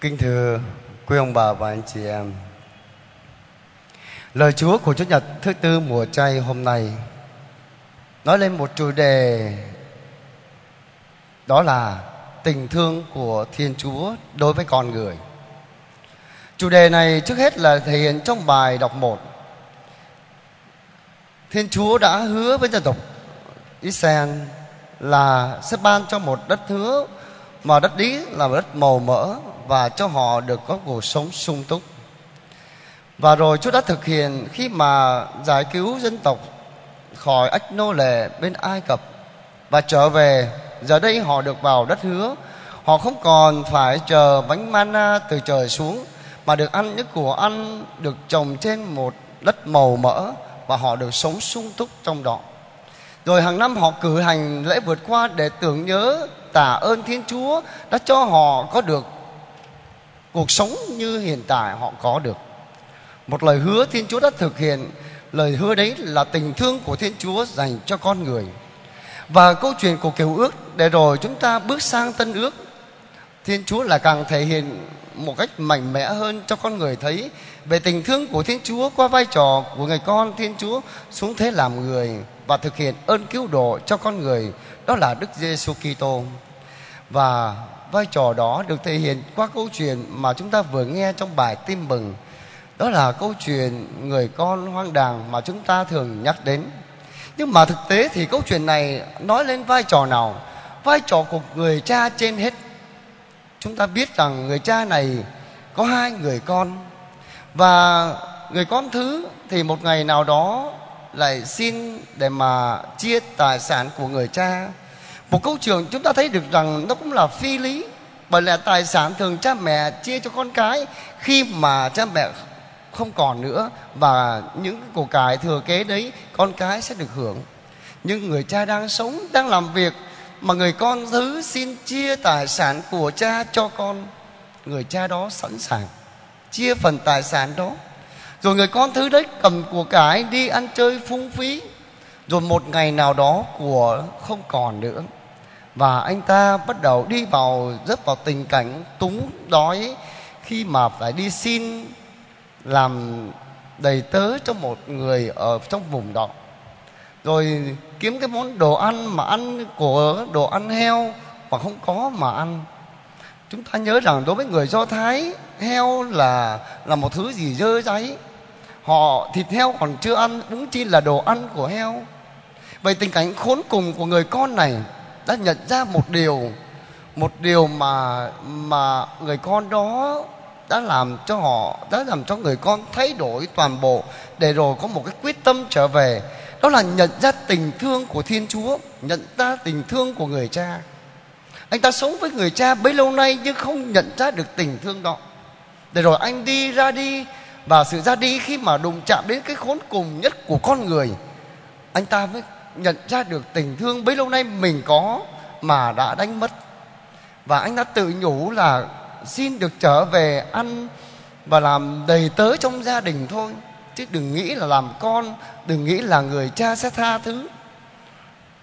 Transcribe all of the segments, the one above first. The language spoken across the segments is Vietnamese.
Kính thưa quý ông bà và anh chị em. Lời Chúa của Chúa Nhật thứ tư mùa chay hôm nay Nói lên một chủ đề, Đó là tình thương của Thiên Chúa đối với con người. Chủ đề này trước hết là thể hiện trong bài đọc 1 Thiên Chúa đã hứa với dân tộc Israel là sẽ ban cho một đất hứa mà đất lý là một đất màu mỡ và cho họ được có cuộc sống sung túc. Và rồi Chúa đã thực hiện khi mà giải cứu dân tộc khỏi ách nô lệ bên Ai Cập. Và trở về, giờ đây họ được vào đất hứa. Họ không còn phải chờ bánh mana từ trời xuống, mà được ăn những của ăn được trồng trên một đất màu mỡ và họ được sống sung túc trong đó. Rồi hàng năm họ cử hành lễ vượt qua để tưởng nhớ tạ ơn Thiên Chúa đã cho họ có được cuộc sống như hiện tại họ có được. Một lời hứa Thiên Chúa đã thực hiện, lời hứa đấy là tình thương của Thiên Chúa dành cho con người. Và câu chuyện của kiều ước để rồi chúng ta bước sang tân ước. Thiên Chúa là càng thể hiện một cách mạnh mẽ hơn cho con người thấy về tình thương của Thiên Chúa qua vai trò của người con Thiên Chúa xuống thế làm người và thực hiện ơn cứu độ cho con người, đó là Đức Giêsu Kitô. Và vai trò đó được thể hiện qua câu chuyện mà chúng ta vừa nghe trong bài tin mừng. Đó là câu chuyện người con hoang đàng mà chúng ta thường nhắc đến. Nhưng mà thực tế thì câu chuyện này nói lên vai trò nào? Vai trò của người cha trên hết chúng ta biết rằng người cha này có hai người con. Và người con thứ thì một ngày nào đó lại xin để mà chia tài sản của người cha. Một câu chuyện chúng ta thấy được rằng nó cũng là phi lý, bởi lẽ tài sản thường cha mẹ chia cho con cái khi mà cha mẹ không còn nữa, và những của cải thừa kế đấy con cái sẽ được hưởng. Nhưng người cha đang sống, đang làm việc mà người con thứ xin chia tài sản của cha cho con. Người cha đó sẵn sàng chia phần tài sản đó. Rồi người con thứ đấy cầm của cái đi ăn chơi phung phí. Rồi một ngày nào đó của không còn nữa. Và anh ta bắt đầu đi vào, rất vào tình cảnh túng đói khi mà phải đi xin làm đầy tớ cho một người ở trong vùng đó. Rồi kiếm cái món đồ ăn mà ăn của đồ ăn heo mà không có mà ăn. Chúng ta nhớ rằng đối với người do thái, heo là là một thứ gì dơ dáy họ, thịt heo còn chưa ăn cũng chi là đồ ăn của heo. Vậy tình cảnh khốn cùng của người con này đã nhận ra một điều một điều mà mà người con đó đã làm cho họ, đã làm cho người con thay đổi toàn bộ để rồi có một cái quyết tâm trở về đó là nhận ra tình thương của thiên chúa, nhận ra tình thương của người cha. Anh ta sống với người cha bấy lâu nay nhưng không nhận ra được tình thương đó. Để rồi anh đi ra đi và sự ra đi khi mà đụng chạm đến cái khốn cùng nhất của con người, anh ta mới nhận ra được tình thương bấy lâu nay mình có mà đã đánh mất. Và anh đã tự nhủ là xin được trở về ăn và làm đầy tớ trong gia đình thôi chứ đừng nghĩ là làm con, đừng nghĩ là người cha sẽ tha thứ.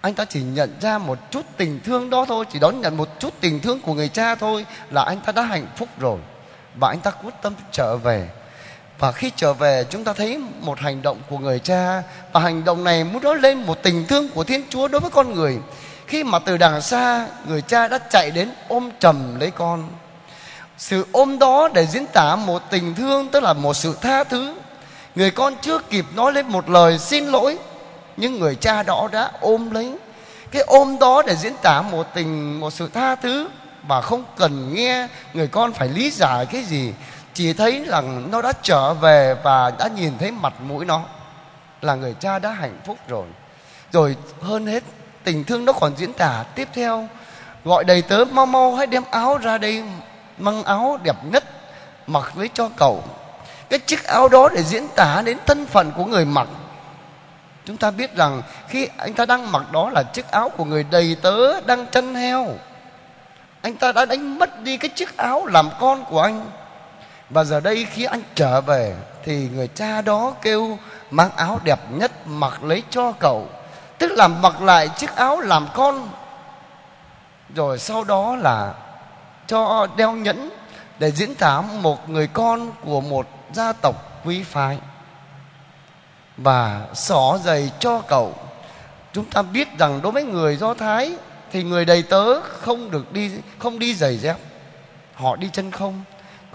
Anh ta chỉ nhận ra một chút tình thương đó thôi, chỉ đón nhận một chút tình thương của người cha thôi là anh ta đã hạnh phúc rồi. Và anh ta quyết tâm trở về. Và khi trở về, chúng ta thấy một hành động của người cha. Và hành động này muốn nói lên một tình thương của thiên chúa đối với con người. Khi mà từ đằng xa, người cha đã chạy đến ôm trầm lấy con. Sự ôm đó để diễn tả một tình thương, tức là một sự tha thứ người con chưa kịp nói lên một lời xin lỗi, nhưng người cha đó đã ôm lấy. Cái ôm đó để diễn tả một tình, một sự tha thứ mà không cần nghe người con phải lý giải cái gì. Chỉ thấy rằng nó đã trở về và đã nhìn thấy mặt mũi nó là người cha đã hạnh phúc rồi. Rồi hơn hết, tình thương nó còn diễn tả tiếp theo. Gọi đầy tớ mau mau hãy đem áo ra đây, mang áo đẹp nhất mặc lấy cho cậu cái chiếc áo đó để diễn tả đến thân phận của người mặc. Chúng ta biết rằng khi anh ta đang mặc đó là chiếc áo của người đầy tớ đang chân heo. Anh ta đã đánh mất đi cái chiếc áo làm con của anh. Và giờ đây khi anh trở về thì người cha đó kêu, mang áo đẹp nhất mặc lấy cho cậu. Tức là mặc lại chiếc áo làm con. Rồi sau đó là cho đeo nhẫn để diễn tả một người con của một gia tộc quý phái. Và xỏ giày cho cậu. Chúng ta biết rằng đối với người do thái thì người đầy tớ không được đi, không đi giày dép. Họ đi chân không.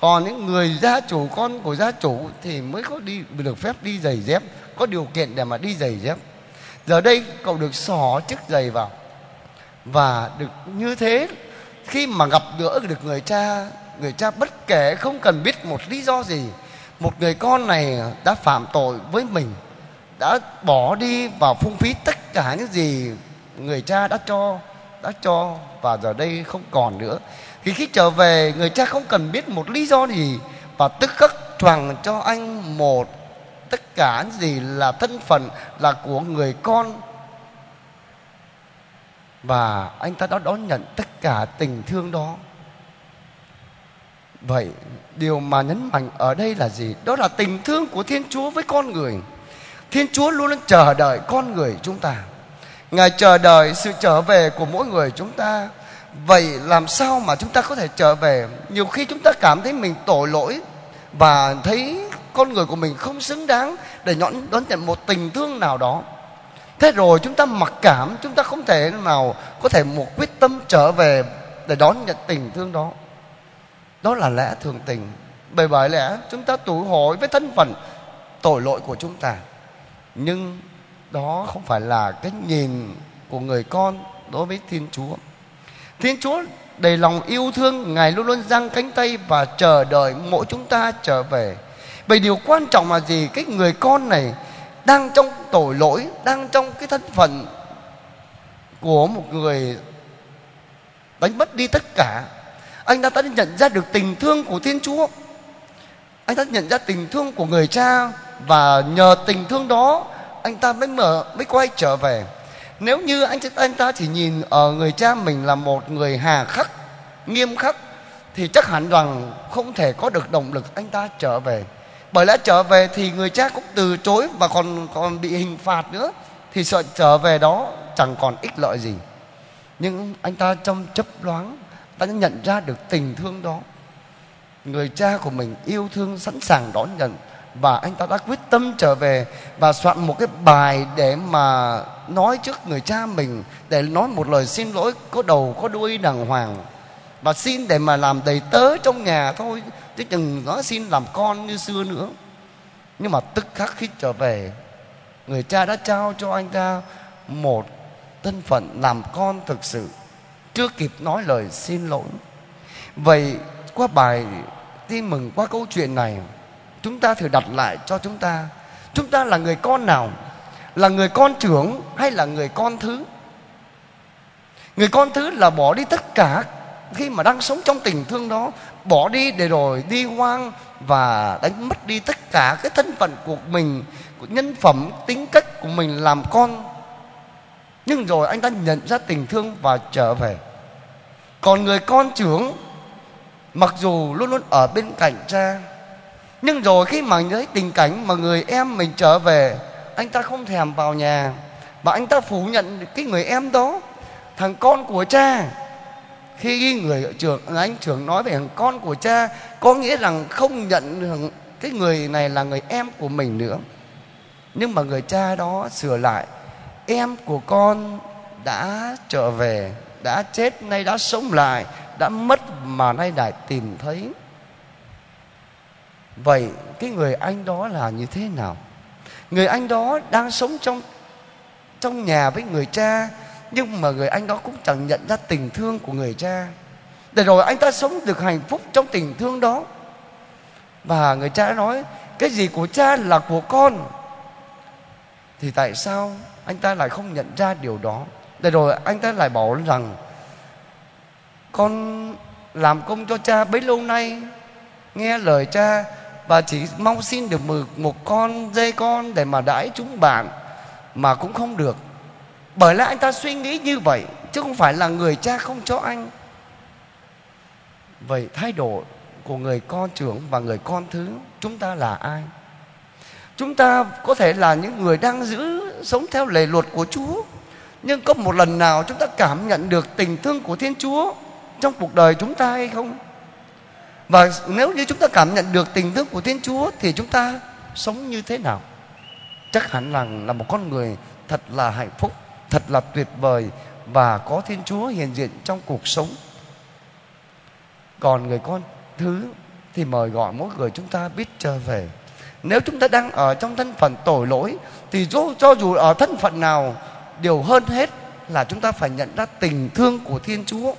Còn những người gia chủ, con của gia chủ thì mới có đi, được phép đi giày dép, có điều kiện để mà đi giày dép. Giờ đây cậu được xỏ chiếc giày vào. Và được, như thế, khi mà gặp gỡ được người cha người cha bất kể không cần biết một lý do gì, một người con này đã phạm tội với mình, đã bỏ đi và phung phí tất cả những gì người cha đã cho đã cho và giờ đây không còn nữa. Thì khi trở về, người cha không cần biết một lý do gì và tức khắc choàng cho anh một tất cả những gì là thân phận là của người con. Và anh ta đã đón nhận tất cả tình thương đó vậy, điều mà nhấn mạnh ở đây là gì? Đó là tình thương của thiên chúa với con người. Thiên chúa luôn luôn chờ đợi con người chúng ta. Ngài chờ đợi sự trở về của mỗi người chúng ta. Vậy làm sao mà chúng ta có thể trở về? Nhiều khi chúng ta cảm thấy mình tội lỗi và thấy con người của mình không xứng đáng để nhọn đón nhận một tình thương nào đó. Thế rồi chúng ta mặc cảm, chúng ta không thể nào có thể một quyết tâm trở về để đón nhận tình thương đó đó là lẽ thường tình. Bởi bởi lẽ, chúng ta tủi hội với thân phận tội lỗi của chúng ta. Nhưng đó không phải là cái nhìn của người con đối với thiên chúa. Thiên chúa đầy lòng yêu thương, ngài luôn luôn giang cánh tay và chờ đợi mỗi chúng ta trở về. Vậy điều quan trọng là gì? Cái người con này đang trong tội lỗi, đang trong cái thân phận của một người đánh mất đi tất cả anh ta đã nhận ra được tình thương của thiên chúa. Anh ta nhận ra tình thương của người cha và nhờ tình thương đó, anh ta mới mở, mới quay trở về. Nếu như anh anh ta chỉ nhìn ở người cha mình là một người hà khắc, nghiêm khắc, thì chắc hẳn rằng không thể có được động lực anh ta trở về. Bởi lẽ trở về thì người cha cũng từ chối và còn còn bị hình phạt nữa, thì sợ trở về đó chẳng còn ích lợi gì. Nhưng anh ta trong chấp loáng ta nhận ra được tình thương đó. Người cha của mình yêu thương sẵn sàng đón nhận và anh ta đã quyết tâm trở về và soạn một cái bài để mà nói trước người cha mình, để nói một lời xin lỗi, có đầu, có đuôi đàng hoàng. Và xin để mà làm đầy tớ trong nhà thôi, chứ đừng nói xin làm con như xưa nữa. Nhưng mà tức khắc khi trở về, người cha đã trao cho anh ta một thân phận làm con thực sự chưa kịp nói lời xin lỗi. Vậy qua bài tin mừng qua câu chuyện này, chúng ta thử đặt lại cho chúng ta. Chúng ta là người con nào? Là người con trưởng hay là người con thứ? Người con thứ là bỏ đi tất cả khi mà đang sống trong tình thương đó, bỏ đi để rồi đi hoang và đánh mất đi tất cả cái thân phận của mình, của nhân phẩm, tính cách của mình làm con nhưng rồi anh ta nhận ra tình thương và trở về. Còn người con trưởng, mặc dù luôn luôn ở bên cạnh cha, nhưng rồi khi mà thấy tình cảnh mà người em mình trở về, anh ta không thèm vào nhà và anh ta phủ nhận cái người em đó, thằng con của cha. Khi người trưởng, anh trưởng nói về thằng con của cha, có nghĩa rằng không nhận cái người này là người em của mình nữa. Nhưng mà người cha đó sửa lại em của con đã trở về, đã chết, nay đã sống lại, đã mất mà nay lại tìm thấy. Vậy cái người anh đó là như thế nào? Người anh đó đang sống trong trong nhà với người cha, nhưng mà người anh đó cũng chẳng nhận ra tình thương của người cha. Để rồi anh ta sống được hạnh phúc trong tình thương đó. Và người cha nói, cái gì của cha là của con? Thì tại sao anh ta lại không nhận ra điều đó? Để rồi anh ta lại bảo rằng con làm công cho cha bấy lâu nay nghe lời cha và chỉ mong xin được một, một con dây con để mà đãi chúng bạn mà cũng không được. Bởi lẽ anh ta suy nghĩ như vậy chứ không phải là người cha không cho anh. Vậy thái độ của người con trưởng và người con thứ chúng ta là ai? Chúng ta có thể là những người đang giữ, sống theo lề luật của chúa. Nhưng có một lần nào chúng ta cảm nhận được tình thương của thiên chúa trong cuộc đời chúng ta hay không? Và nếu như chúng ta cảm nhận được tình thương của thiên chúa thì chúng ta sống như thế nào? Chắc hẳn là là một con người thật là hạnh phúc, thật là tuyệt vời và có thiên chúa hiện diện trong cuộc sống. Còn người con thứ thì mời gọi mỗi người chúng ta biết trở về nếu chúng ta đang ở trong thân phận tội lỗi thì cho, cho dù ở thân phận nào điều hơn hết là chúng ta phải nhận ra tình thương của thiên chúa.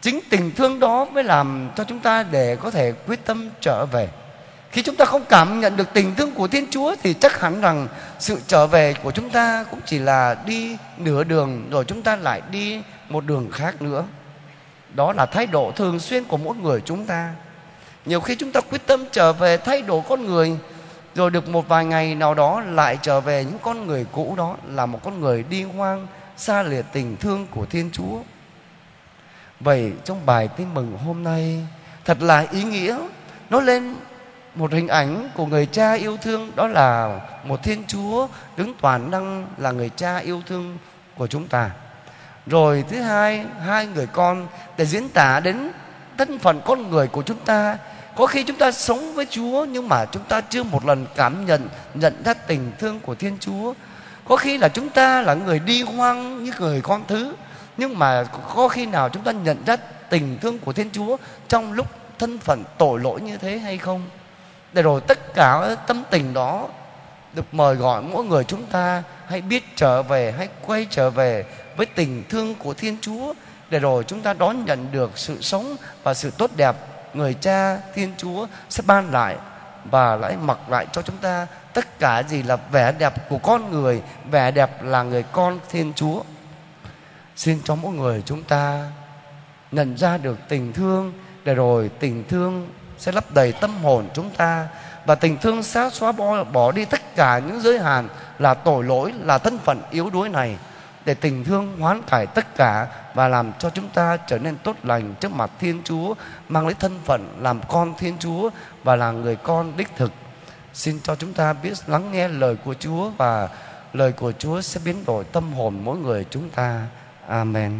Chính tình thương đó mới làm cho chúng ta để có thể quyết tâm trở về. Khi chúng ta không cảm nhận được tình thương của thiên chúa thì chắc hẳn rằng sự trở về của chúng ta cũng chỉ là đi nửa đường rồi chúng ta lại đi một đường khác nữa. Đó là thái độ thường xuyên của mỗi người chúng ta nhiều khi chúng ta quyết tâm trở về thay đổi con người, rồi được một vài ngày nào đó lại trở về những con người cũ đó là một con người đi hoang, xa lìa tình thương của thiên chúa. Vậy trong bài tin mừng hôm nay, thật là ý nghĩa, nó lên một hình ảnh của người cha yêu thương, đó là một thiên chúa đứng toàn năng là người cha yêu thương của chúng ta. Rồi thứ hai hai người con để diễn tả đến thân phận con người của chúng ta có khi chúng ta sống với chúa nhưng mà chúng ta chưa một lần cảm nhận nhận ra tình thương của thiên chúa. Có khi là chúng ta là người đi hoang như người con thứ, nhưng mà có khi nào chúng ta nhận ra tình thương của thiên chúa trong lúc thân phận tội lỗi như thế hay không? Để rồi tất cả tâm tình đó được mời gọi mỗi người chúng ta hãy biết trở về, hãy quay trở về với tình thương của thiên chúa, để rồi chúng ta đón nhận được sự sống và sự tốt đẹp người cha thiên chúa sẽ ban lại và lại mặc lại cho chúng ta tất cả gì là vẻ đẹp của con người vẻ đẹp là người con thiên chúa. Xin cho mỗi người chúng ta nhận ra được tình thương để rồi tình thương sẽ lấp đầy tâm hồn chúng ta và tình thương sẽ xóa bỏ, bỏ đi tất cả những giới hạn là tội lỗi là thân phận yếu đuối này để tình thương hoán cải tất cả và làm cho chúng ta trở nên tốt lành trước mặt Thiên Chúa, mang lấy thân phận làm con Thiên Chúa và là người con đích thực. Xin cho chúng ta biết lắng nghe lời của Chúa và lời của Chúa sẽ biến đổi tâm hồn mỗi người chúng ta. Amen.